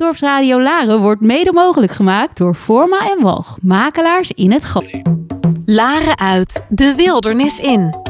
Dorpsradio Laren wordt mede mogelijk gemaakt door Forma en Walg, makelaars in het gat. Laren uit, de wildernis in.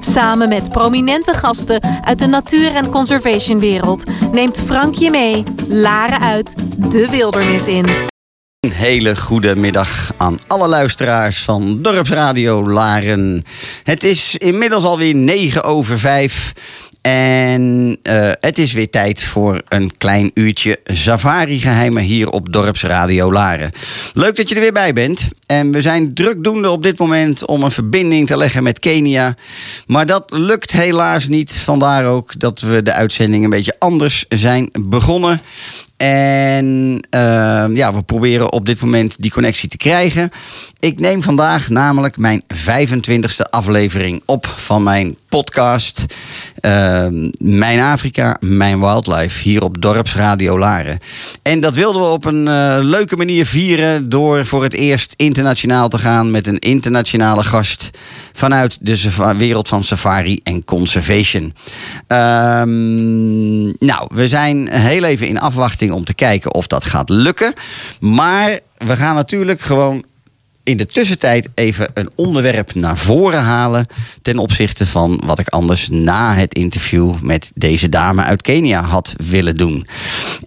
Samen met prominente gasten uit de natuur- en conservationwereld neemt Frank je mee, Laren uit, de wildernis in. Een hele goede middag aan alle luisteraars van Dorpsradio Laren. Het is inmiddels alweer 9 over 5. En uh, het is weer tijd voor een klein uurtje safari-geheimen hier op Dorpsradio Laren. Leuk dat je er weer bij bent. En we zijn drukdoende op dit moment om een verbinding te leggen met Kenia. Maar dat lukt helaas niet. Vandaar ook dat we de uitzending een beetje anders zijn begonnen. En uh, ja, we proberen op dit moment die connectie te krijgen. Ik neem vandaag namelijk mijn 25e aflevering op van mijn podcast. Uh, mijn Afrika, mijn wildlife. Hier op Dorpsradio Laren. En dat wilden we op een uh, leuke manier vieren. Door voor het eerst internationaal te gaan met een internationale gast. Vanuit de wereld van safari en conservation. Um, nou, we zijn heel even in afwachting om te kijken of dat gaat lukken. Maar we gaan natuurlijk gewoon in de tussentijd even een onderwerp naar voren halen. ten opzichte van wat ik anders na het interview met deze dame uit Kenia had willen doen.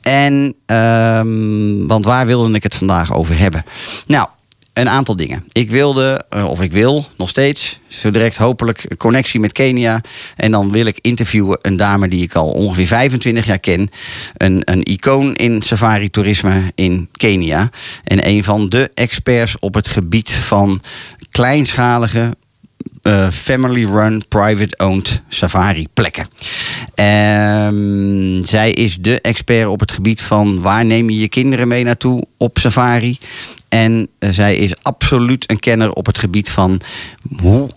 En, um, want waar wilde ik het vandaag over hebben? Nou een aantal dingen. Ik wilde, of ik wil nog steeds, zo direct hopelijk connectie met Kenia. En dan wil ik interviewen een dame die ik al ongeveer 25 jaar ken. Een, een icoon in safari-toerisme in Kenia. En een van de experts op het gebied van kleinschalige uh, family-run, private-owned safari-plekken. Um, zij is de expert op het gebied van waar neem je je kinderen mee naartoe op safari. En uh, zij is absoluut een kenner op het gebied van hoe,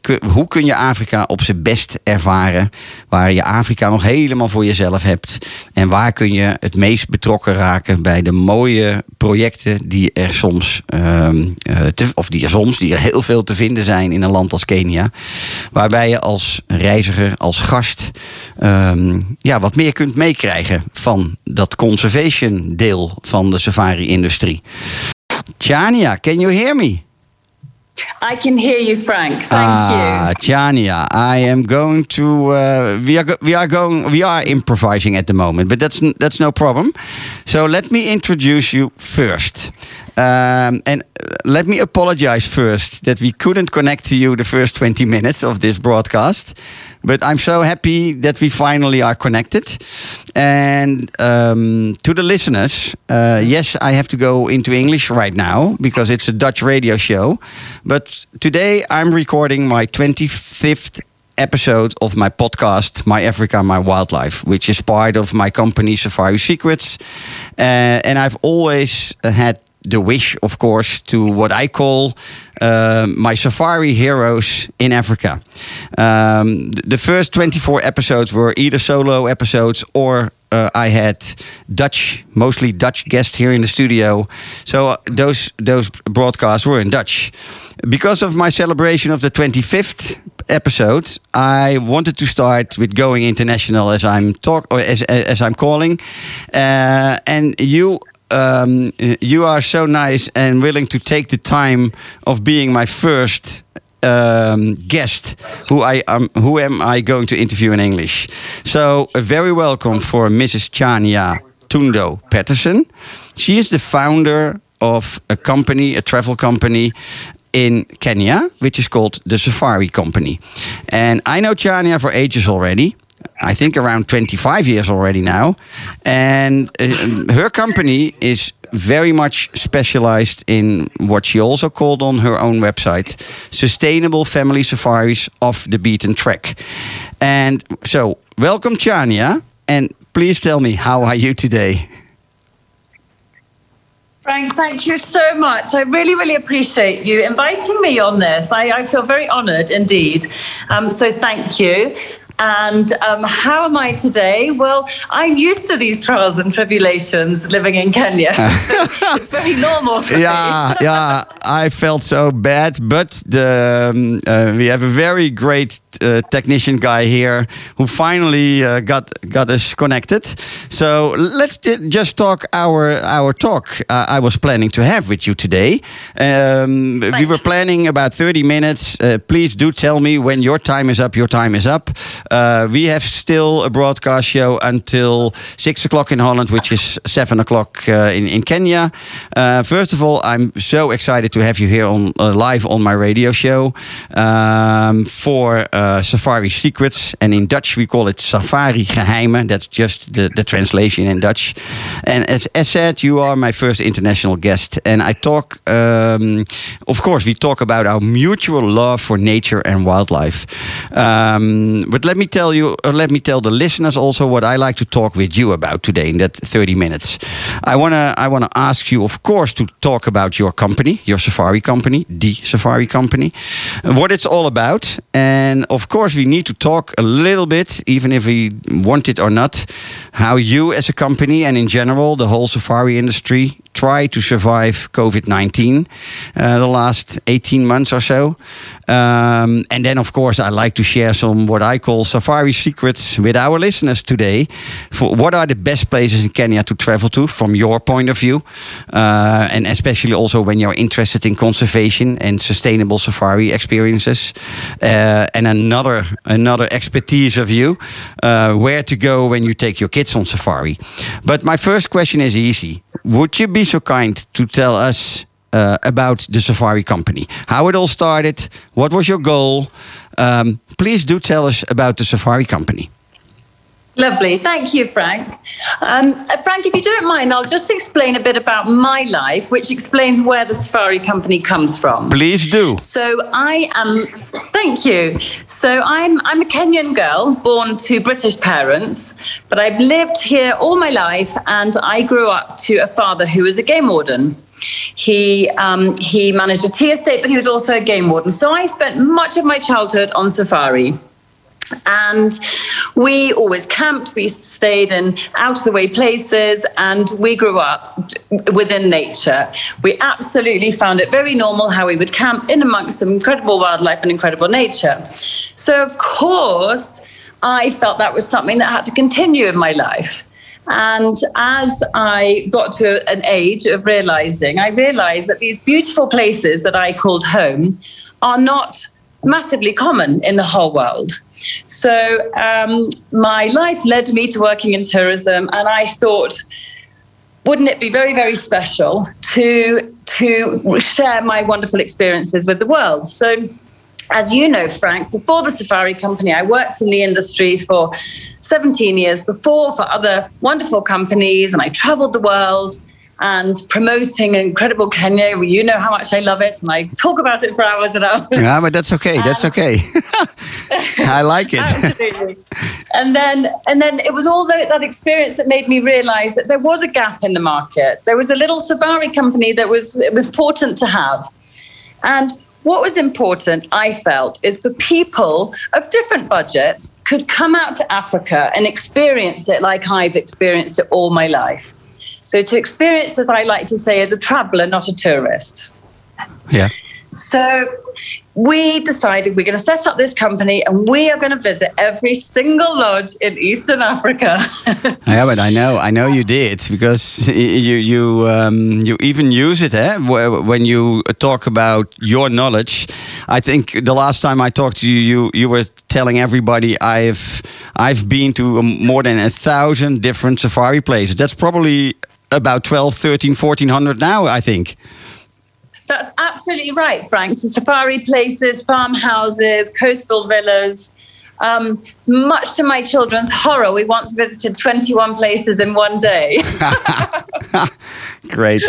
kun, hoe kun je Afrika op zijn best ervaren. Waar je Afrika nog helemaal voor jezelf hebt. En waar kun je het meest betrokken raken bij de mooie projecten die er soms, uh, te, of die er soms, die er heel veel te vinden zijn in een land als Kenia. Waarbij je als reiziger, als gast, um, ja, wat meer kunt meekrijgen van dat conservation deel van de safari-industrie. Chania, can you hear me? I can hear you, Frank. Thank ah, you. Chania, I am going to. Uh, we are we are going. We are improvising at the moment, but that's that's no problem. So let me introduce you first, um, and let me apologize first that we couldn't connect to you the first twenty minutes of this broadcast. But I'm so happy that we finally are connected. And um, to the listeners, uh, yes, I have to go into English right now because it's a Dutch radio show. But today I'm recording my 25th episode of my podcast, My Africa, My Wildlife, which is part of my company, Safari Secrets. Uh, and I've always had the wish, of course, to what I call uh, my safari heroes in Africa. Um, the first 24 episodes were either solo episodes or uh, I had Dutch, mostly Dutch guests here in the studio. So uh, those those broadcasts were in Dutch. Because of my celebration of the 25th episode, I wanted to start with going international as I'm talk or as as I'm calling, uh, and you um, you are so nice and willing to take the time of being my first um, guest who I um, who am I going to interview in English. So very welcome for Mrs. Chania Tundo Patterson. She is the founder of a company, a travel company in Kenya, which is called the Safari Company. And I know Chania for ages already. I think around 25 years already now. And uh, her company is very much specialized in what she also called on her own website sustainable family safaris off the beaten track. And so, welcome, Chania. And please tell me, how are you today? Frank, thank you so much. I really, really appreciate you inviting me on this. I, I feel very honoured indeed. Um, so thank you. And um, how am I today? Well, I'm used to these trials and tribulations living in Kenya. It's very normal for yeah, me. yeah. I felt so bad, but the, um, uh, we have a very great uh, technician guy here who finally uh, got got us connected. So let's just talk our our talk. Uh, I was planning to have with you today. Um, we were planning about thirty minutes. Uh, please do tell me when your time is up. Your time is up. Uh, we have still a broadcast show until six o'clock in Holland, which is seven o'clock uh, in in Kenya. Uh, first of all, I'm so excited to have you here on uh, live on my radio show um, for uh, Safari Secrets, and in Dutch we call it Safari Geheimen. That's just the, the translation in Dutch. And as, as said, you are my first international guest, and I talk. Um, of course, we talk about our mutual love for nature and wildlife. Um, but let me tell you, or let me tell the listeners also what I like to talk with you about today in that 30 minutes. I wanna, I wanna ask you, of course, to talk about your company, your safari company, the safari company, uh, what it's all about, and of course, we need to talk a little bit, even if we want it or not, how you as a company and in general the whole safari industry try to survive COVID 19 uh, the last 18 months or so. Um, and then, of course, I like to share some what I call safari secrets with our listeners today. For what are the best places in Kenya to travel to from your point of view? Uh, and especially also when you're interested in conservation and sustainable safari experiences. Uh, and another, another expertise of you, uh, where to go when you take your kids on safari. But my first question is easy. Would you be so kind to tell us uh, about the Safari Company? How it all started? What was your goal? Um, please do tell us about the Safari Company. Lovely. Thank you, Frank. Um, uh, Frank, if you don't mind, I'll just explain a bit about my life, which explains where the Safari Company comes from. Please do. So I am. Thank you. So I'm I'm a Kenyan girl born to British parents, but I've lived here all my life, and I grew up to a father who was a game warden. He um, he managed a tea estate, but he was also a game warden. So I spent much of my childhood on safari. And we always camped, we stayed in out of the way places, and we grew up within nature. We absolutely found it very normal how we would camp in amongst some incredible wildlife and incredible nature. So, of course, I felt that was something that had to continue in my life. And as I got to an age of realizing, I realized that these beautiful places that I called home are not massively common in the whole world. So um, my life led me to working in tourism, and I thought, wouldn't it be very, very special to to share my wonderful experiences with the world? So. As you know, Frank, before the Safari Company, I worked in the industry for 17 years before for other wonderful companies, and I traveled the world and promoting incredible Kenya. You know how much I love it, and I talk about it for hours and hours. Yeah, but that's okay. That's Um, okay. I like it. Absolutely. and then and then it was all that, that experience that made me realize that there was a gap in the market. There was a little safari company that was important to have. And what was important, I felt, is for people of different budgets could come out to Africa and experience it like I've experienced it all my life. So to experience, as I like to say, as a traveler, not a tourist. Yeah. So we decided we're going to set up this company and we are going to visit every single lodge in Eastern Africa. Yeah, but I know, I know you did because you you um, you even use it, eh? When you talk about your knowledge, I think the last time I talked to you, you you were telling everybody I've I've been to um, more than a thousand different safari places. That's probably about 12, 13, 1400 now, I think. That's absolutely right, Frank. To safari places, farmhouses, coastal villas. Um, much to my children's horror, we once visited 21 places in one day. Great.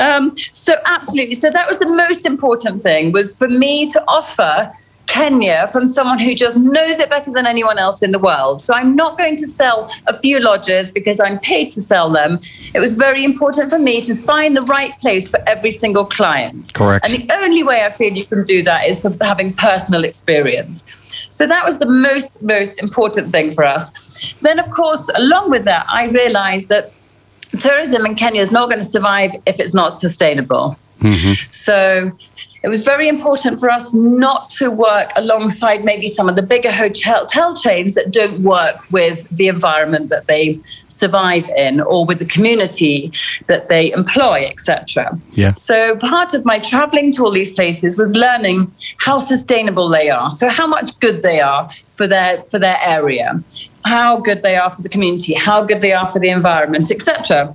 Um, so absolutely. So that was the most important thing was for me to offer Kenya from someone who just knows it better than anyone else in the world. So I'm not going to sell a few lodges because I'm paid to sell them. It was very important for me to find the right place for every single client. Correct. And the only way I feel you can do that is for having personal experience. So that was the most, most important thing for us. Then, of course, along with that, I realized that tourism in Kenya is not going to survive if it's not sustainable. Mm-hmm. So it was very important for us not to work alongside maybe some of the bigger hotel hotel chains that don't work with the environment that they survive in or with the community that they employ, etc. Yeah. So part of my traveling to all these places was learning how sustainable they are. So how much good they are for their for their area, how good they are for the community, how good they are for the environment, etc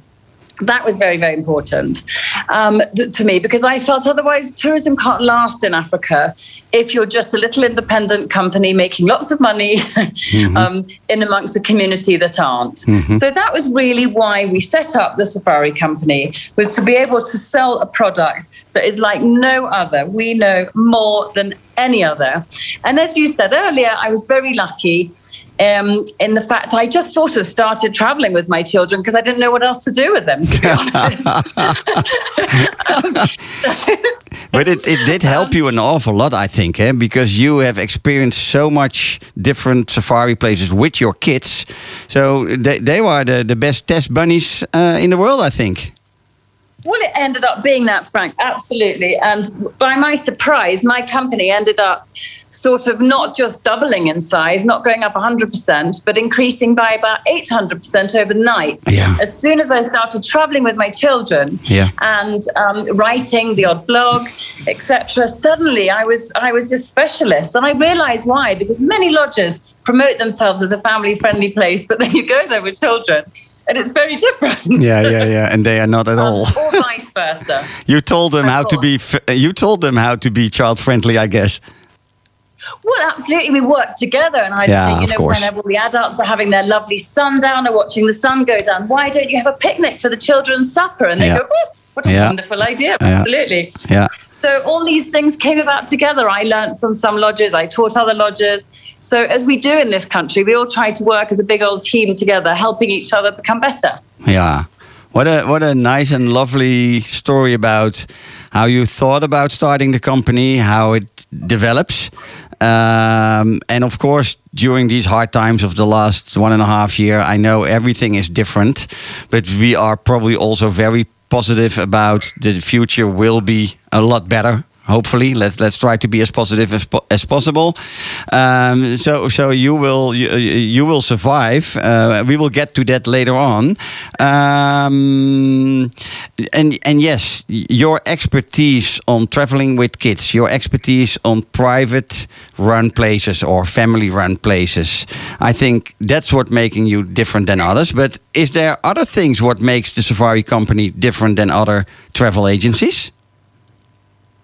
that was very very important um, to me because i felt otherwise tourism can't last in africa if you're just a little independent company making lots of money um, in amongst a community that aren't. So that was really why we set up the safari company was to be able to sell a product that is like no other we know more than any other. And as you said earlier i was very lucky um, in the fact I just sort of started traveling with my children because I didn't know what else to do with them, to be honest. But it, it did help you an awful lot, I think, eh? because you have experienced so much different safari places with your kids. So they, they were the, the best test bunnies uh, in the world, I think. Well, it ended up being that, Frank, absolutely. And by my surprise, my company ended up sort of not just doubling in size, not going up 100%, but increasing by about 800% overnight. Yeah. As soon as I started traveling with my children Yeah. and um, writing the odd blog, etc., suddenly I was I was a specialist, and I realised why because many lodges promote themselves as a family-friendly place, but then you go there with children, and it's very different. Yeah, yeah, yeah. And they are not at um, all. or vice versa. You told them Of how to be. You told them how to be child friendly, I guess. Well, absolutely. We work together, and I'd Yeah, say, you know, course. all the adults are having their lovely sundown or watching the sun go down, why don't you have a picnic for the children's supper? And they Yeah. go, oh, what a Yeah. wonderful idea! Absolutely. Yeah. So all these things came about together. I learned from some lodges. I taught other lodges. So as we do in this country, we all try to work as a big old team together, helping each other become better. Yeah. What a what a nice and lovely story about how you thought about starting the company, how it develops. Um, and of course, during these hard times of the last one and a half year, I know everything is different, but we are probably also very positive about the future will be a lot better hopefully. Let's let's try to be as positive as, po- as possible. Um, so so you will you, you will survive. Uh, we will get to that later on. Um, and and yes your expertise on traveling with kids your expertise on private run places or family run places i think that's what making you different than others. But is there other things what makes the safari company different than other travel agencies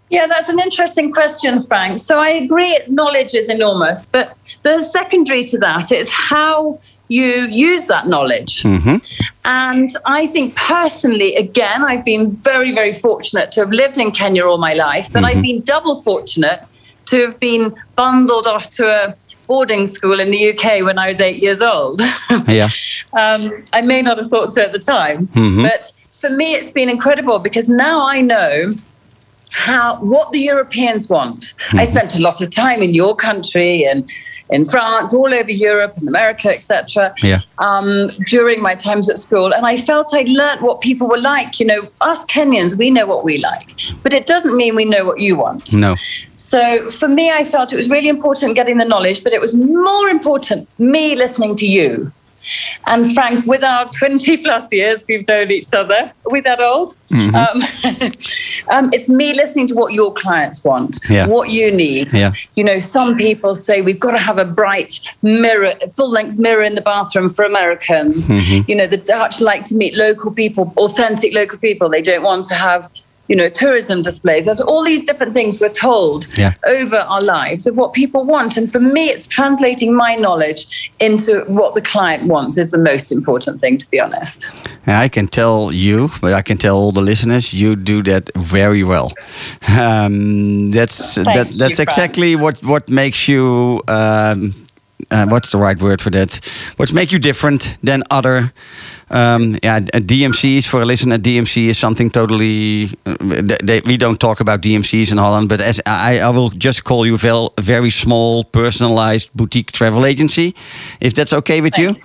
Yeah, that's an interesting question, Frank. So I agree, knowledge is enormous, but the secondary to that is how you use that knowledge. Mm-hmm. And I think personally, again, I've been very, very fortunate to have lived in Kenya all my life, but I've mm-hmm. been double fortunate to have been bundled off to a boarding school in the UK when I was eight years old. yeah um, I may not have thought so at the time, mm-hmm. but for me, it's been incredible because now I know how what the Europeans want. I spent a lot of time in your country and in France, all over Europe and America, etc. Yeah. Um, during my times at school, and I felt I'd learnt what people were like. You know, us Kenyans, we know what we like, but it doesn't mean we know what you want. no So for me, I felt it was really important getting the knowledge, but it was more important me listening to you. And Frank, with our 20 plus years we've known each other, are we that old? Um, um, it's me listening to what your clients want, Yeah. what you need. Yeah. You know, some people say we've got to have a bright mirror, full length mirror in the bathroom for Americans. Mm-hmm. You know, the Dutch like to meet local people, authentic local people. They don't want to have you know, tourism displays. There's all these different things we're told Yeah. over our lives of what people want. And for me, it's translating my knowledge into what the client wants is the most important thing, to be honest. And I can tell you, but I can tell all the listeners, you do that very well. Um, that's that, you, that's Frank. exactly what what makes you. Um, uh, what's the right word for that? What makes you different than other? Um, yeah, d- DMCs for a listener. DMC is something totally. Uh, th- they, we don't talk about DMCs in Holland, but as I, I will just call you vel, a very small, personalized boutique travel agency, if that's okay with you.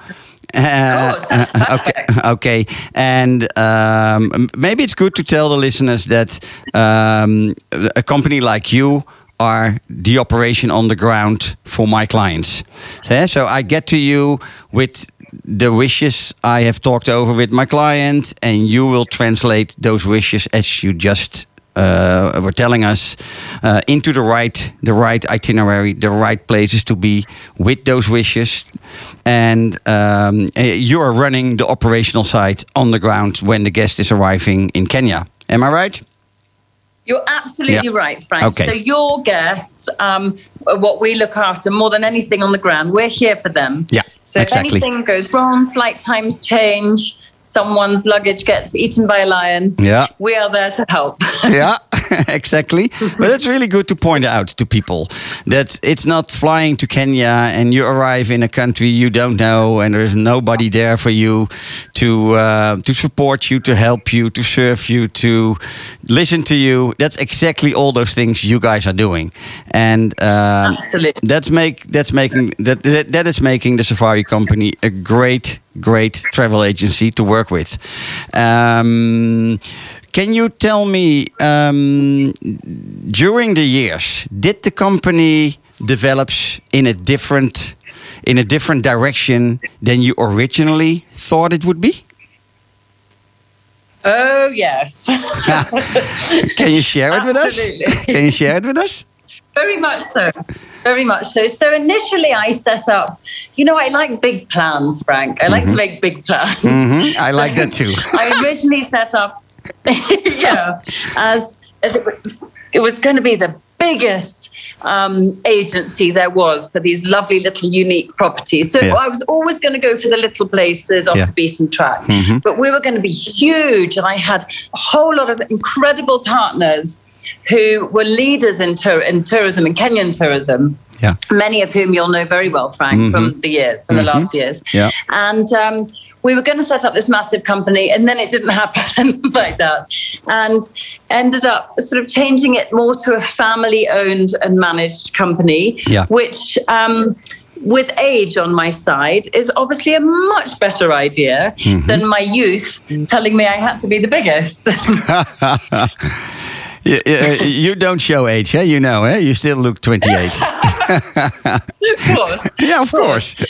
Uh, uh, okay, okay, and um, maybe it's good to tell the listeners that um, a company like you are the operation on the ground for my clients. So, so I get to you with the wishes I have talked over with my client, and you will translate those wishes as you just uh, were telling us uh, into the right the right itinerary, the right places to be with those wishes, and um, uh, you are running the operational side on the ground when the guest is arriving in Kenya. Am I right? You're absolutely Yeah. right, Frank. Okay. So your guests, um, what we look after more than anything on the ground, we're here for them. Yeah, So exactly. if anything goes wrong, flight times change, someone's luggage gets eaten by a lion, Yeah. we are there to help. yeah, exactly. But it's really good to point out to people that it's not flying to Kenya and you arrive in a country you don't know and there's nobody there for you to uh, to support you, to help you, to serve you, to listen to you. That's exactly all those things you guys are doing, and um, Absolutely. that's make that's making that, that that is making the Safari company a great great travel agency to work with. Um, can you tell me um, during the years did the company develops in a different in a different direction than you originally thought it would be? Oh, yes. Can you share it with us? Absolutely. Can you share it with us? Very much so. Very much so. So initially, I set up, you know, I like big plans, Frank. I like to make big plans. Mhm, I like that too. I originally set up, yeah, as, as it was, it was going to be the biggest um, agency there was for these lovely little unique properties. So Yeah. I was always going to go for the little places off Yeah. the beaten track, Mm-hmm. but we were going to be huge, and I had a whole lot of incredible partners who were leaders in, tour- in tourism, in Kenyan tourism Yeah. many of whom you'll know very well, Frank, from the years, from the last years. Yeah. And um, we were going to set up this massive company, and then it didn't happen like that, and ended up sort of changing it more to a family-owned and managed company, Yeah. which. Um, with age on my side is obviously a much better idea than my youth telling me I had to be the biggest. Y- y- you don't show age, eh? You know, eh? You still look 28. of course. yeah, of course.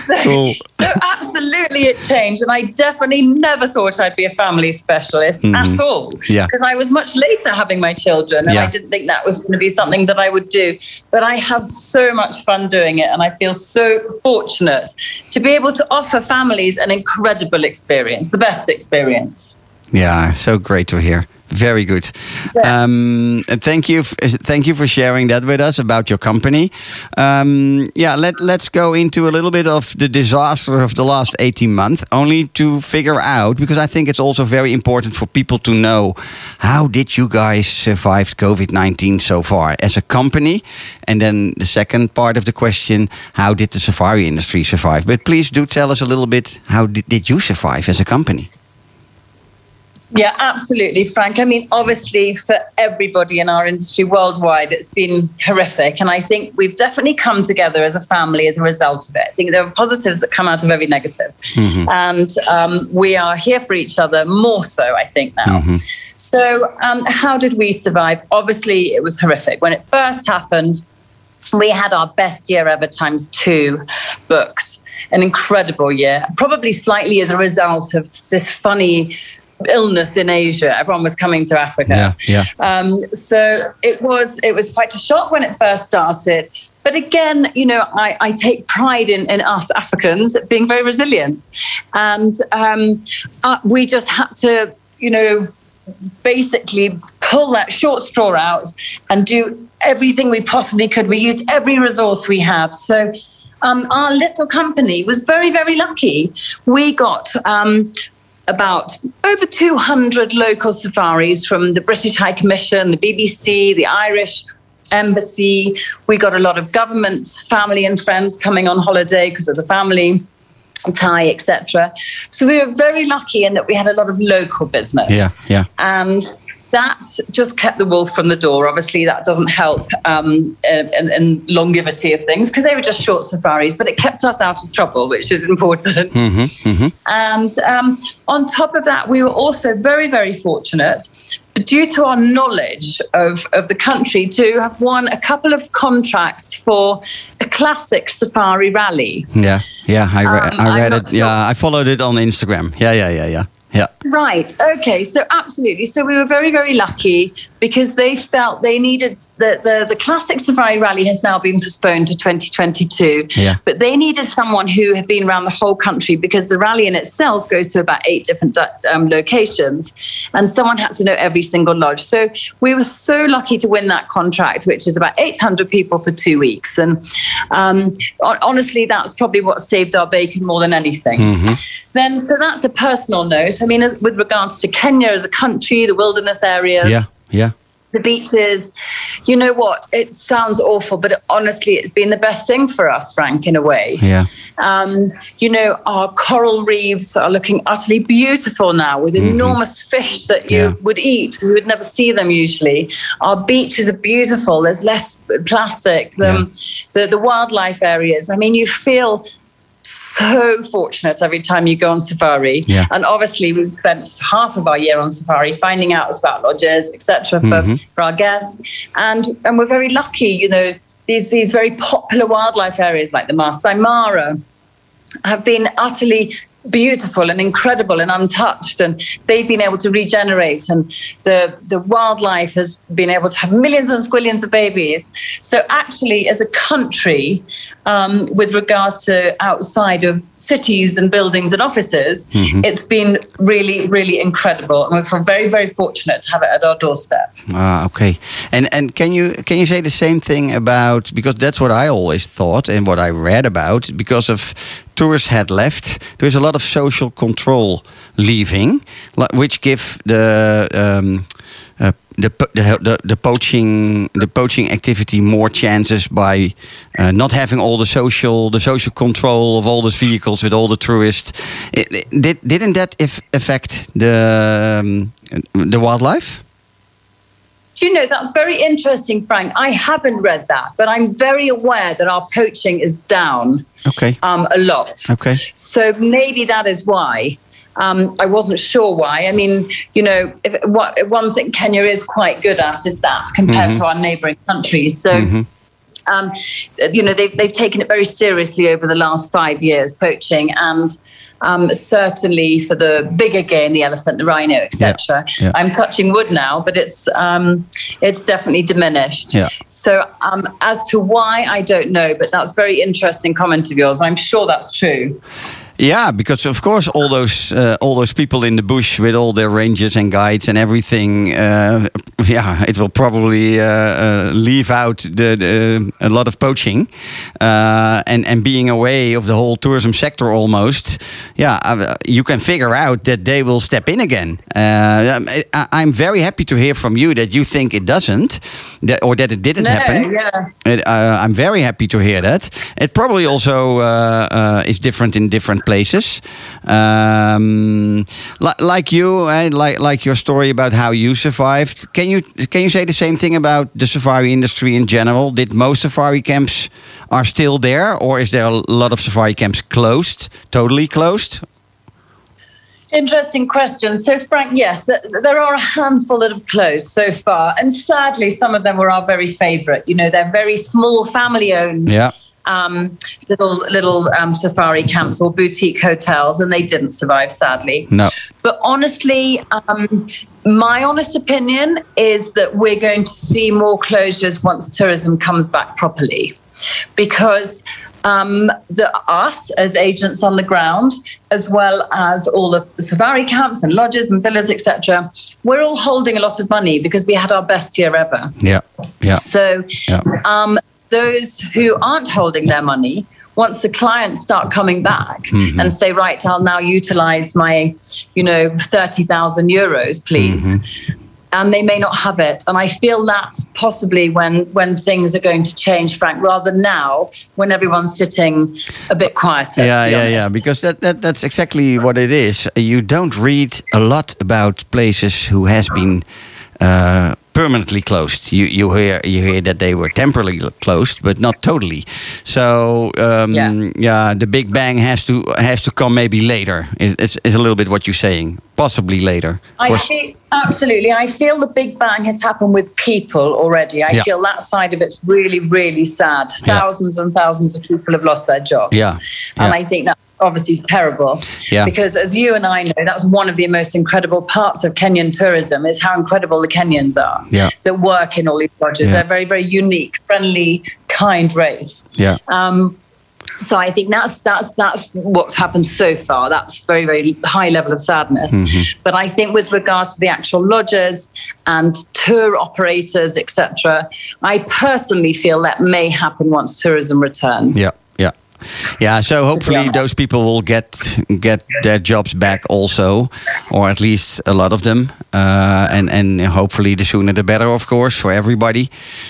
so, Cool. so absolutely it changed and i definitely never thought i'd be a family specialist at all Mm-hmm. Yeah. because i was much later having my children and Yeah. i didn't think that was going to be something that i would do but i have so much fun doing it and i feel so fortunate to be able to offer families an incredible experience the best experience Yeah, so great to hear. Very good. Um, thank you, thank you for sharing that with us about your company. Um, yeah, let let's go into a little bit of the disaster of the last eighteen months, only to figure out because I think it's also very important for people to know how did you guys survive COVID nineteen so far as a company, and then the second part of the question, how did the safari industry survive? But please do tell us a little bit how did, did you survive as a company? Yeah, absolutely, Frank. I mean, obviously, for everybody in our industry worldwide, it's been horrific. And I think we've definitely come together as a family as a result of it. I think there are positives that come out of every negative. And um, we are here for each other more so, I think, now. So, um, how did we survive? Obviously, it was horrific. When it first happened, we had our best year ever times two booked an incredible year probably slightly as a result of this funny illness in asia everyone was coming to africa Yeah, yeah. um, so it was it was quite a shock when it first started but again you know i, I take pride in, in us africans being very resilient and um, uh, we just had to you know basically pull that short straw out and do everything we possibly could. We used every resource we had. So um, our little company was very, very lucky. We got um, about over 200 local safaris from the British High Commission, the BBC, the Irish Embassy. We got a lot of government, family, and friends coming on holiday because of the family. Thai, etc. So we were very lucky in that we had a lot of local business. Yeah, yeah. And that just kept the wolf from the door. Obviously, that doesn't help um, in, in longevity of things because they were just short safaris, but it kept us out of trouble, which is important. Mm-hmm, mm-hmm. And um, on top of that, we were also very, very fortunate due to our knowledge of, of the country to have won a couple of contracts for a classic safari rally. Yeah, yeah, I, re- Um, I read it. sure. Yeah, I followed it on Instagram. Yeah, yeah, yeah, yeah, yeah. Right. Okay. So absolutely. So we were very, very lucky because they felt they needed the the, the classic safari rally has now been postponed to 2022. Yeah. But they needed someone who had been around the whole country because the rally in itself goes to about eight different um, locations, and someone had to know every single lodge. So we were so lucky to win that contract, which is about 800 people for two weeks. And um, honestly, that's probably what saved our bacon more than anything. Then, so that's a personal note. I mean, with regards to Kenya as a country, the wilderness areas, Yeah, yeah. the beaches, you know what? It sounds awful, but honestly, it's been the best thing for us, Frank, in a way. Yeah. Um, you know, our coral reefs are looking utterly beautiful now with enormous fish that you Yeah. would eat. You would never see them usually. Our beaches are beautiful. There's less plastic. The, the, the wildlife areas. I mean, you feel so fortunate every time you go on safari. Yeah. And obviously, we've spent half of our year on safari finding out about lodges, etc., for, mm-hmm. for our guests. And and we're very lucky, you know, these these very popular wildlife areas like the Masai Mara have been utterly beautiful and incredible and untouched and they've been able to regenerate and the the wildlife has been able to have millions and squillions of babies. So actually as a country um, with regards to outside of cities and buildings and offices it's been really really incredible and we feel very very fortunate to have it at our doorstep. Ah, okay. And and can you can you say the same thing about because that's what I always thought and what I read about because of tourists had left. There's a lot of social control leaving, which give the um, uh, the, the the the poaching the poaching activity more chances by uh, not having all the social the social control of all those vehicles with all the tourists. It, it- did didn't that if affect the um, the wildlife? Do you know, that's very interesting, Frank. I haven't read that, but I'm very aware that our poaching is down Okay. um, a lot. Okay. So maybe that is why. Um, I wasn't sure why. I mean, you know, if, what, one thing Kenya is quite good at is that compared to our neighbouring countries. So, um, you know, they've, they've taken it very seriously over the last five years, poaching, and um, certainly for the bigger game, the elephant, the rhino, etc. yeah. I'm touching wood now, but it's um, it's definitely diminished. Yeah. So um, as to why, I don't know, but that's very interesting comment of yours. I'm sure that's true. Yeah, because of course all those uh, all those people in the bush with all their rangers and guides and everything. Uh, yeah, it will probably uh, uh, leave out the, the a lot of poaching uh, and and being away of the whole tourism sector almost. Yeah, uh, you can figure out that they will step in again. Uh, I, I'm very happy to hear from you that you think it doesn't, that, or that it didn't No, happen. yeah. It, uh, I'm very happy to hear that. It probably also is different in different places. Um, li- like you, eh, like like your story about how you survived. Can you can you say the same thing about the safari industry in general? Did most safari camps are still there, or is there a lot of safari camps closed, totally closed? Interesting question. So, Frank, yes, there are a handful that have closed so far, and sadly, some of them were our very favourite. You know, they're very small, family-owned. Yeah. Um, little little um, safari camps or boutique hotels, and they didn't survive, sadly. No. But honestly, um, my honest opinion is that we're going to see more closures once tourism comes back properly. Because um, the us as agents on the ground, as well as all the safari camps and lodges and villas, etc. We're all holding a lot of money because we had our best year ever. Yeah, yeah, So, Yeah. um, those who aren't holding their money, once the clients start coming back Mm-hmm. and say, right, I'll now utilize my, you know, 30,000 euros, please. Mm-hmm. And they may not have it. And I feel that's possibly when, when things are going to change, Frank, rather now when everyone's sitting a bit quieter. yeah, yeah, yeah. Because that, that that's exactly what it is. You don't read a lot about places who has been uh, permanently closed. You you hear you hear that they were temporarily closed, but not totally. So um, Yeah. yeah, the big bang has to has to come maybe later. Is is is a little bit what you're saying. Possibly later. I feel, absolutely. I feel the Big Bang has happened with people already. I Yeah. feel that side of it's really, really sad. Yeah. Thousands and thousands of people have lost their jobs. Yeah. And Yeah. I think that's obviously terrible. Yeah. Because as you and I know, that's one of the most incredible parts of Kenyan tourism is how incredible the Kenyans are Yeah. that work in all these lodges. Yeah. They're very, very unique, friendly, kind race. yeah. Um, so I think that's that's that's what's happened so far. That's very very high level of sadness. Mm-hmm. But I think with regards to the actual lodges and tour operators, etc., I personally feel that may happen once tourism returns. Yeah, yeah. So hopefully Yeah. those people will get get their jobs back also, or at least a lot of them, uh, and and hopefully the sooner the better, of course, for everybody,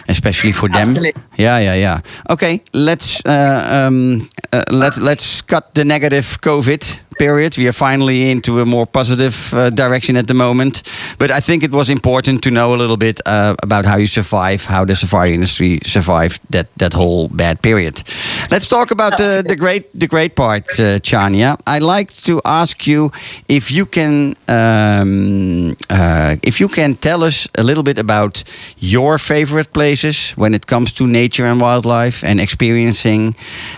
especially for them. Absolutely. Yeah, yeah, yeah. Okay, let's uh, um, uh, let's let's cut the negative COVID period. We are finally into a more positive uh, direction at the moment. But I think it was important to know a little bit uh, about how you survive, how the safari industry survived that that whole bad period. Let's talk about the, the great the great part, uh, Chania. I'd like to ask you if you can um, uh, if you can tell us a little bit about your favorite places when it comes to nature and wildlife and experiencing,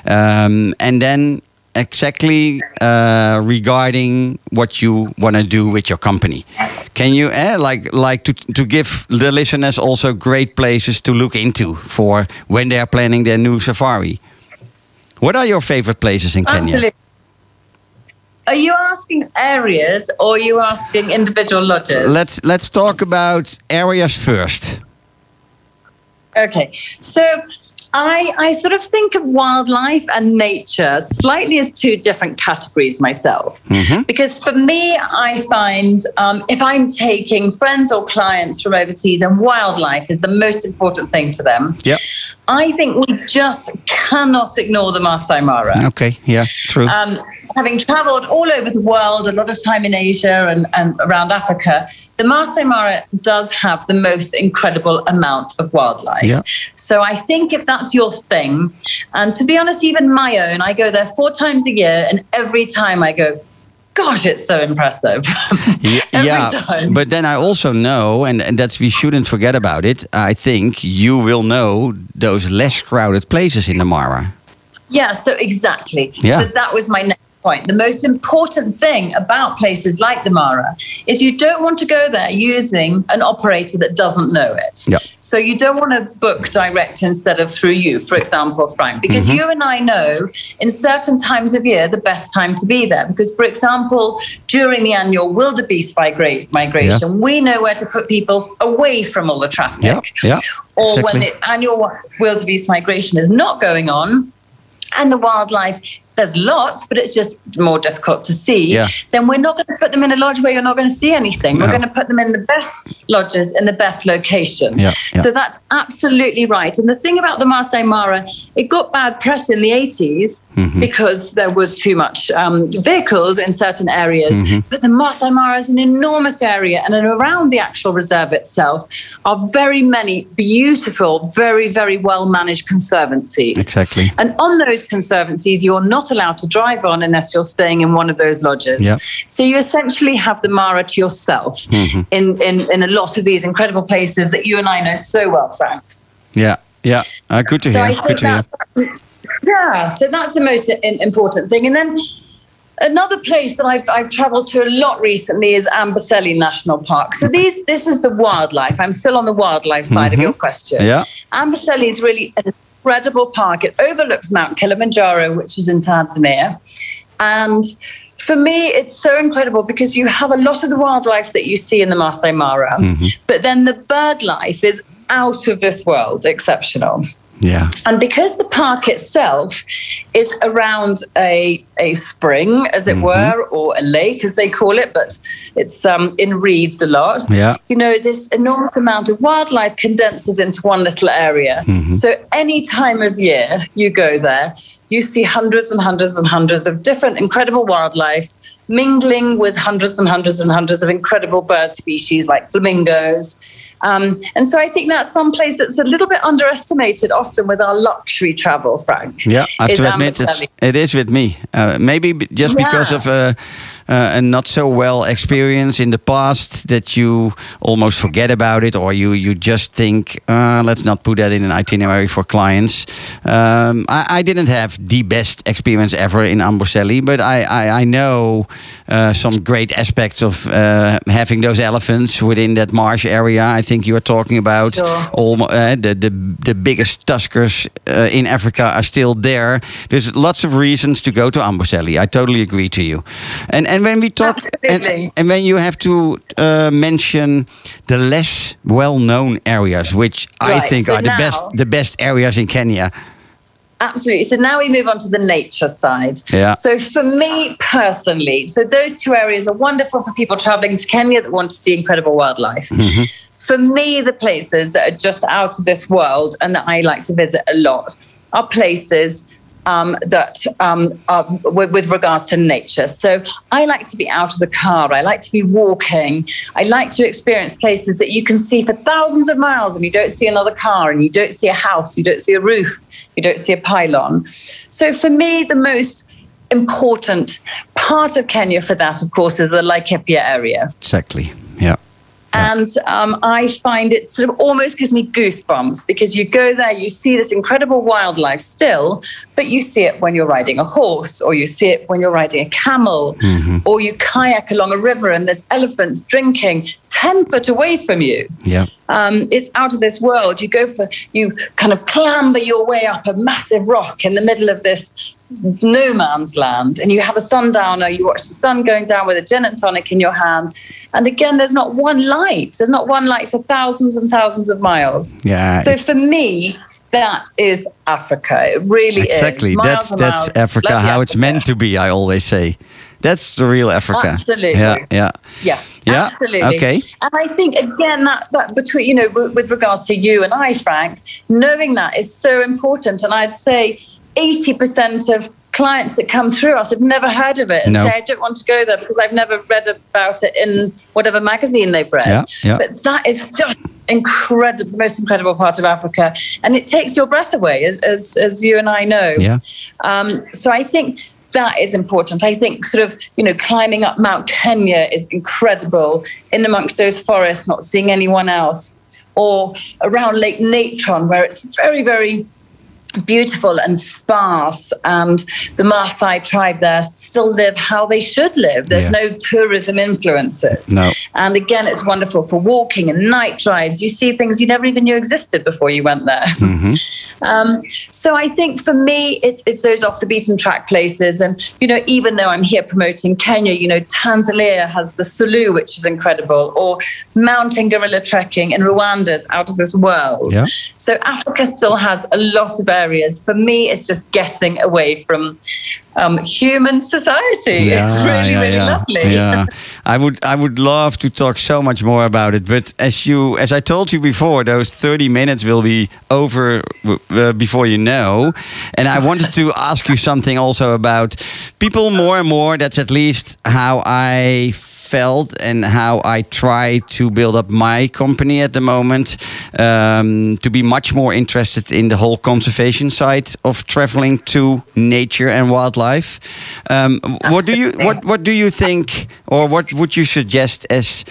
um, and then exactly uh, regarding what you want to do with your company. Can you eh, like like to to give the listeners also great places to look into for when they are planning their new safari? What are your favorite places in Kenya? Absolutely. Are you asking areas or are you asking individual lodges? Let's let's talk about areas first. Okay, so I I sort of think of wildlife and nature slightly as two different categories myself, because for me, I find um, if I'm taking friends or clients from overseas and wildlife is the most important thing to them, Yeah. I think we just cannot ignore the Masai Mara. Okay. Yeah. True. Um, having traveled all over the world, a lot of time in Asia and, and around Africa, the Masai Mara does have the most incredible amount of wildlife. Yeah. So I think if that's your thing, and to be honest, even my own, I go there four times a year, and every time I go, gosh, it's so impressive. Yeah, time. but then I also know, and, and that's we shouldn't forget about it. I think you will know those less crowded places in the Mara. Yeah, so exactly. Yeah. So that was my next point. The most important thing about places like the Mara is you don't want to go there using an operator that doesn't know it. Yeah. So you don't want to book direct instead of through you, for example, Frank, because Mm-hmm. you and I know in certain times of year the best time to be there. Because, for example, during the annual wildebeest migra- migration, we know where to put people away from all the traffic. Yeah, yeah, Or when the annual wildebeest migration is not going on, and the wildlife there's lots but it's just more difficult to see Yeah. then we're not going to put them in a lodge where you're not going to see anything we're going to put them in the best lodges in the best location Yeah, yeah. so that's absolutely right and the thing about the Masai Mara it got bad press in the 80s Mm-hmm. because there was too much um, vehicles in certain areas Mm-hmm. but the Masai Mara is an enormous area and around the actual reserve itself are very many beautiful very very well managed conservancies Exactly. and on those conservancies, you're not allowed to drive on unless you're staying in one of those lodges. Yeah. So you essentially have the Mara to yourself Mm-hmm. in, in, in a lot of these incredible places that you and I know so well, Frank. Yeah, yeah. Uh, good to So hear. Good to hear. yeah, so that's the most in, important thing. And then another place that I've, I've traveled to a lot recently is Amboseli National Park. So these this is the wildlife. I'm still on the wildlife side of your question. Mm-hmm. Yeah. Amboseli is really an incredible park. It overlooks Mount Kilimanjaro, which is in Tanzania. And for me, it's so incredible because you have a lot of the wildlife that you see in the Masai Mara, mm-hmm. but then the bird life is out of this world, exceptional. Yeah. And because the park itself is around a, a spring, as it were, or a lake, as they call it, but it's um, in reeds a lot. Yeah. You know, this enormous amount of wildlife condenses into one little area. So any time of year you go there, you see hundreds and hundreds and hundreds of different incredible wildlife mingling with hundreds and hundreds and hundreds of incredible bird species like flamingos. Um, and so I think that's some place that's a little bit underestimated often with our luxury travel, Frank. Yeah, I have to admit it's, it is with me. Uh, maybe just because of a, uh, a not so well experience in the past that you almost forget about it, or you you just think, uh, let's not put that in an itinerary for clients. Um, I, I didn't have the best experience ever in Amboseli, but I I, I know uh, some great aspects of uh, having those elephants within that marsh area. I think you are talking about Sure. almo- uh, the, the the biggest tuskers uh, in Africa are still there. There's lots of reasons to go to Amboseli. I totally agree to you. And and when we talk and, and when you have to uh, mention the less well-known areas, which I think so are the now- best the best areas in Kenya. Absolutely. So now we move on to the nature side. Yeah. So for me personally, so those two areas are wonderful for people traveling to Kenya that want to see incredible wildlife. For me, the places that are just out of this world and that I like to visit a lot are places um, that um, with, with regards to nature. So I like to be out of the car. I like to be walking. I like to experience places that you can see for thousands of miles and you don't see another car and you don't see a house, you don't see a roof, you don't see a pylon. So for me, the most important part of Kenya for that, of course, is the Laikipia area. Exactly. Yeah. And um, I find it sort of almost gives me goosebumps because you go there, you see this incredible wildlife still, but you see it when you're riding a horse, or you see it when you're riding a camel, or you kayak along a river and there's elephants drinking 10 foot away from you. Yeah. Um, it's out of this world. You go for, you kind of clamber your way up a massive rock in the middle of this no man's land and you have a sundowner you watch the sun going down with a gin and tonic in your hand and again there's not one light there's not one light for thousands and thousands of miles Yeah, so for me that is africa it really Exactly. is Miles That's that's miles. Africa how it's meant to be, I always say. That's the real Africa. Absolutely. Yeah, yeah. Yeah, Yeah, absolutely. okay. And I think again that that between you know with, with regards to you and I, Frank, knowing that is so important. And I'd say eighty percent of clients that come through us have never heard of it and No. say I don't want to go there because I've never read about it in whatever magazine they've read. Yeah, yeah. But that is just incredible, the most incredible part of Africa, and it takes your breath away, as as, as you and I know. Yeah. Um, so I think that is important. I think sort of, you know, climbing up Mount Kenya is incredible in amongst those forests, not seeing anyone else. Or around Lake Natron, where it's very, very beautiful and sparse and the Maasai tribe there still live how they should live. There's Yeah. no tourism influences. No. And again, it's wonderful for walking and night drives. You see things you never even knew existed before you went there. Um, so I think for me, it's, it's those off the beaten track places. And, you know, even though I'm here promoting Kenya, you know, Tanzania has the Selous, which is incredible, or mountain gorilla trekking in Rwanda is out of this world. Yeah. So Africa still has a lot of areas. For me, it's just getting away from um, human society. it's really, really lovely. Yeah, I would, I would love to talk so much more about it, but as you, as I told you before, those thirty minutes will be over uh, before you know. And I wanted to ask you something also about people more and more. That's at least how I felt and how I try to build up my company at the moment um, to be much more interested in the whole conservation side of traveling to nature and wildlife. Um, what do you what what do you think, or what would you suggest as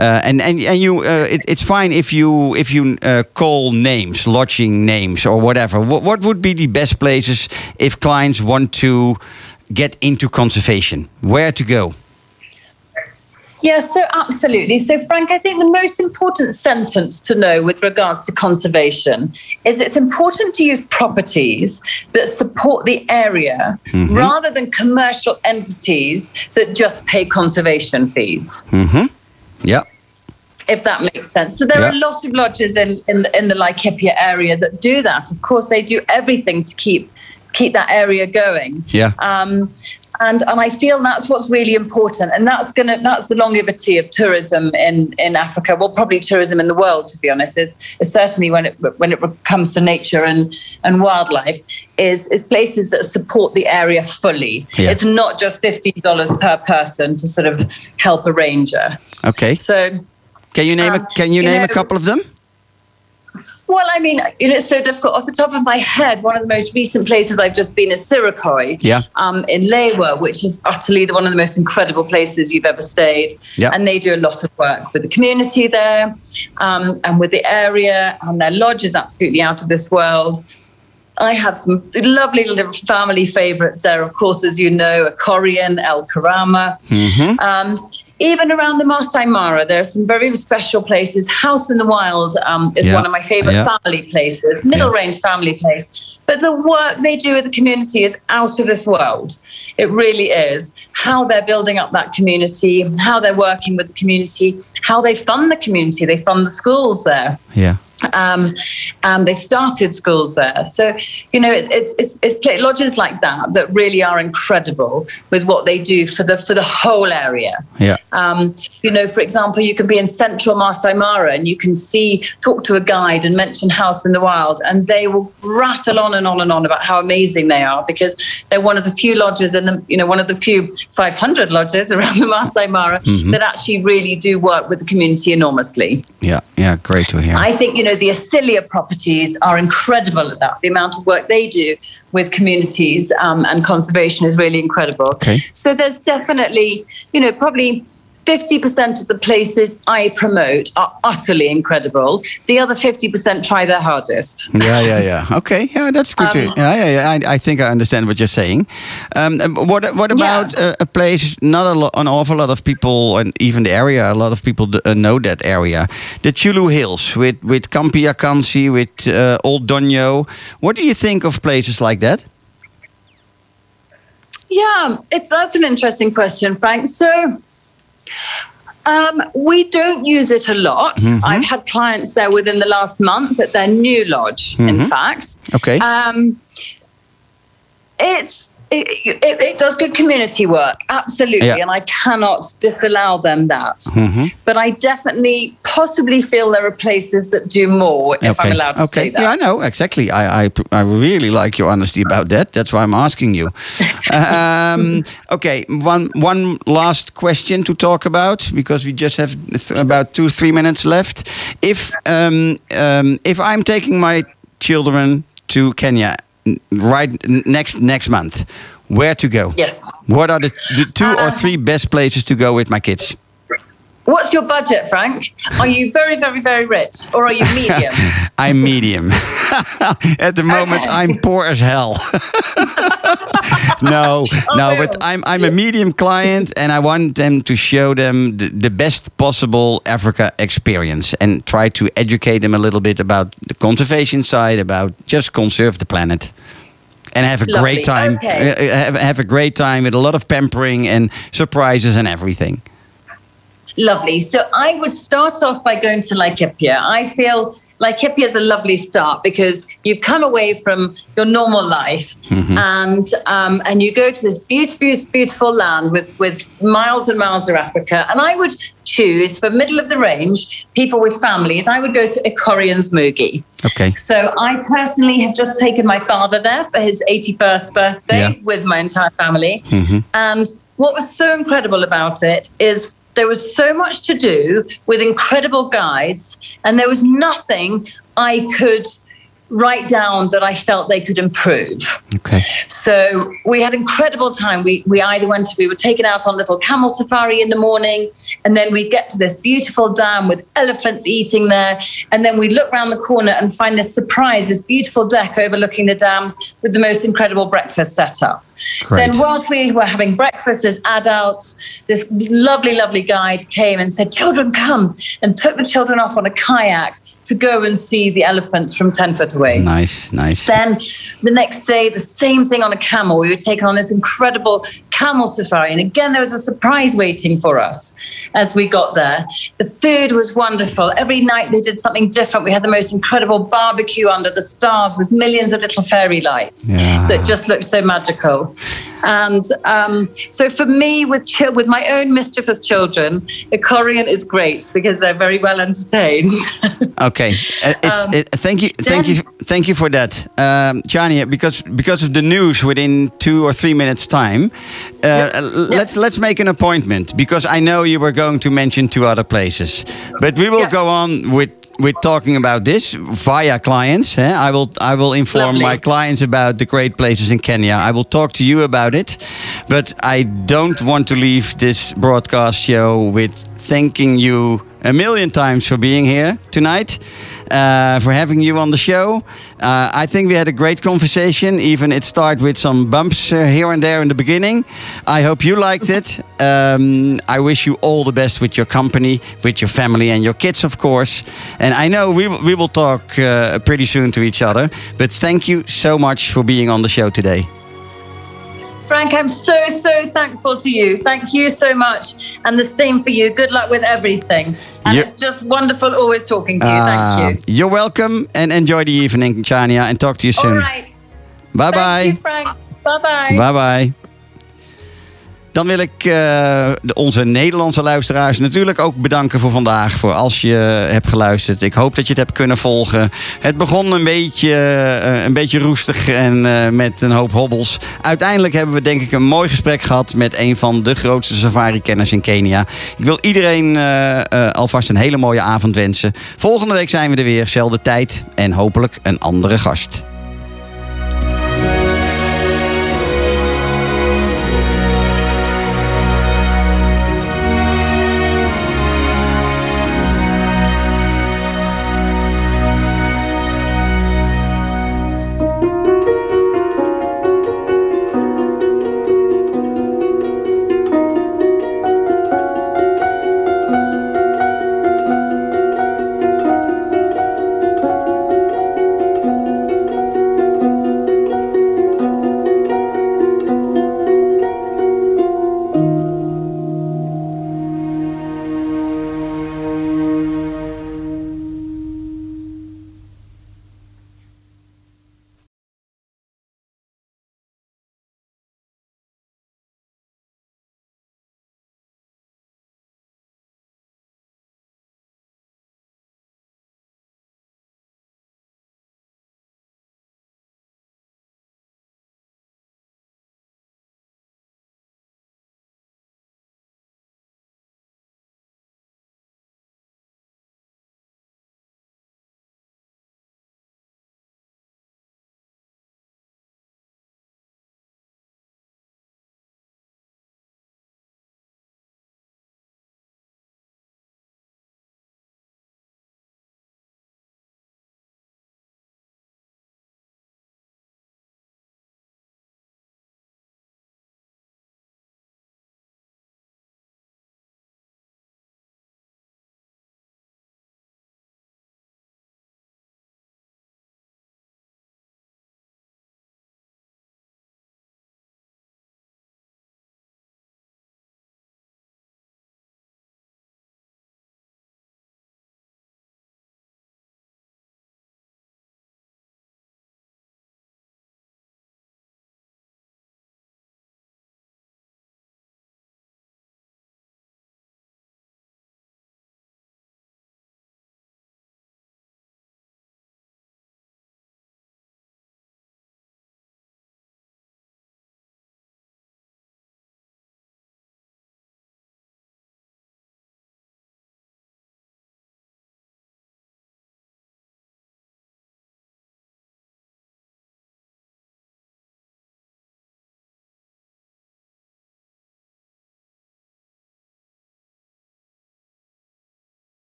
uh, and and and you, uh, it, it's fine if you if you uh, call names, lodging names, or whatever. What what would be the best places if clients want to get into conservation? Where to go? Yes, so absolutely. So, Frank, I think the most important sentence to know with regards to conservation is it's important to use properties that support the area mm-hmm. rather than commercial entities that just pay conservation fees. Mm-hmm. Yeah. If that makes sense. So, there yeah. are lots of lodges in, in, in the Laikipia area that do that. Of course, they do everything to keep keep that area going. Yeah. Um, and and I feel that's what's really important, and that's gonna that's the longevity of tourism in in Africa. Well, probably tourism in the world, to be honest, is, is certainly when it when it comes to nature and and wildlife is is places that support the area fully. Yeah. It's not just fifteen dollars per person to sort of help a ranger. Okay. So. Can you name um, a Can you, you name know, a couple of them? Well, I mean, you know, it's so difficult. Off the top of my head, one of the most recent places I've just been is Sirikoi yeah. um, in Lewa, which is utterly the, one of the most incredible places you've ever stayed. Yeah. And they do a lot of work with the community there um, and with the area, and their lodge is absolutely out of this world. I have some lovely little family favorites there, of course, as you know, Ekorian, El Karama. Mm-hmm. Um, even around the Masai Mara, there are some very special places. House in the Wild um, is yeah. one of my favorite yeah. family places, middle yeah. range family place. But the work they do with the community is out of this world. It really is. How they're building up that community, how they're working with the community, how they fund the community. They fund the schools there. Yeah. Um, and they've started schools there. So, you know, it, it's, it's, it's lodges like that that really are incredible with what they do for the for the whole area. Yeah. Um, you know, for example, you can be in central Masai Mara and you can see, talk to a guide and mention House in the Wild, and they will rattle on and on and on about how amazing they are because they're one of the few lodges and the, you know one of the few 500 lodges around the Masai Mara mm-hmm. that actually really do work with the community enormously. Yeah, yeah, great to hear. I think you know know, the Asilia properties are incredible at that. The amount of work they do with communities um, and conservation is really incredible. Okay. So there's definitely, you know, probably 50% of the places I promote are utterly incredible. The other 50% try their hardest. Yeah, yeah, yeah. Okay, yeah, that's good. Um, to, yeah, yeah, yeah. I, I, think I understand what you're saying. Um, um what what about yeah. a, a, place? Not a lo- an awful lot of people, and even the area. A lot of people d- uh, know that area. The Chyulu Hills with with Campi ya Kanzi, with uh, Ol Donyo. What do you think of places like that? Yeah, it's that's an interesting question, Frank. So um, we don't use it a lot. Mm-hmm. I've had clients there within the last month at their new lodge, mm-hmm. in fact. Okay. Um, it's it, it, it, does good community work, absolutely, yeah. and I cannot disallow them that. Mm-hmm. But I definitely, possibly feel there are places that do more. If okay. I'm allowed to okay. say that. Yeah, I know exactly. I, I, I really like your honesty about that. That's why I'm asking you. um, okay, one one last question to talk about because we just have th- about two three minutes left. If um, um, if I'm taking my children to Kenya right next next month where to go yes what are the, the two uh, or three best places to go with my kids What's your budget, Frank? Are you very, very, very rich or are you medium? I'm medium. At the moment, okay. I'm poor as hell. no, oh, no, but I'm, I'm a medium client and I want them to show them the, the best possible Africa experience and try to educate them a little bit about the conservation side, about just conserve the planet and have a Lovely. great time. Okay. Uh, have, have a great time with a lot of pampering and surprises and everything. Lovely. So I would start off by going to Laikipia. I feel Laikipia is a lovely start because you've come away from your normal life mm-hmm. and um, and you go to this beautiful, beautiful land with with miles and miles of Africa. And I would choose for middle of the range people with families. I would go to Ekorian's Mugie. Okay. So I personally have just taken my father there for his 81st birthday yeah. with my entire family, mm-hmm. and what was so incredible about it is there was so much to do with incredible guides, and there was nothing I could write down that I felt they could improve. Okay. So we had incredible time. We we either went we were taken out on little camel safari in the morning, and then we'd get to this beautiful dam with elephants eating there, and then we'd look around the corner and find this surprise, this beautiful deck overlooking the dam with the most incredible breakfast set up. Great. Then whilst we were having breakfast as adults, this lovely, lovely guide came and said, "Children, come!" and took the children off on a kayak to go and see the elephants from ten foot away. Nice, nice. Then the next day, the same thing on a camel. We were taken on this incredible camel safari. And again, there was a surprise waiting for us as we got there. The food was wonderful. Every night they did something different. We had the most incredible barbecue under the stars with millions of little fairy lights Yeah. that just looked so magical. And um, so for me, with chil- with my own mischievous children, Ekorian is great because they're very well entertained. Okay, Uh, it's Um, it, thank you, thank you, thank you for that, um, Chania. Because because of the news within two or three minutes time, uh, l- let's let's make an appointment. Because I know you were going to mention two other places, but we will Yeah. go on with. With talking about this via clients, eh? I will I will inform Lovely. my clients about the great places in Kenya. I will talk to you about it, but I don't want to leave this broadcast show with thanking you a million times for being here tonight, uh, for having you on the show. Uh, I think we had a great conversation. Even it started with some bumps uh, here and there in the beginning. I hope you liked it. Um, I wish you all the best with your company, with your family and your kids, of course. And I know we we will talk uh, pretty soon to each other. But thank you so much for being on the show today. Frank, I'm so, so thankful to you. Thank you so much. And the same for you. Good luck with everything. And Yep. it's just wonderful always talking to you. Thank Uh, you. You're welcome and enjoy the evening, Chania, and talk to you soon. right. Bye Thank bye. you, Frank. Bye bye. Bye bye. Dan wil ik eh, onze Nederlandse luisteraars natuurlijk ook bedanken voor vandaag. Voor als je hebt geluisterd. Ik hoop dat je het hebt kunnen volgen. Het begon een beetje, eh, een beetje roestig en eh, met een hoop hobbels. Uiteindelijk hebben we denk ik een mooi gesprek gehad met een van de grootste safari-kenners in Kenia. Ik wil iedereen alvast een hele mooie avond wensen. Volgende week zijn we er weer, zelfde tijd en hopelijk een andere gast.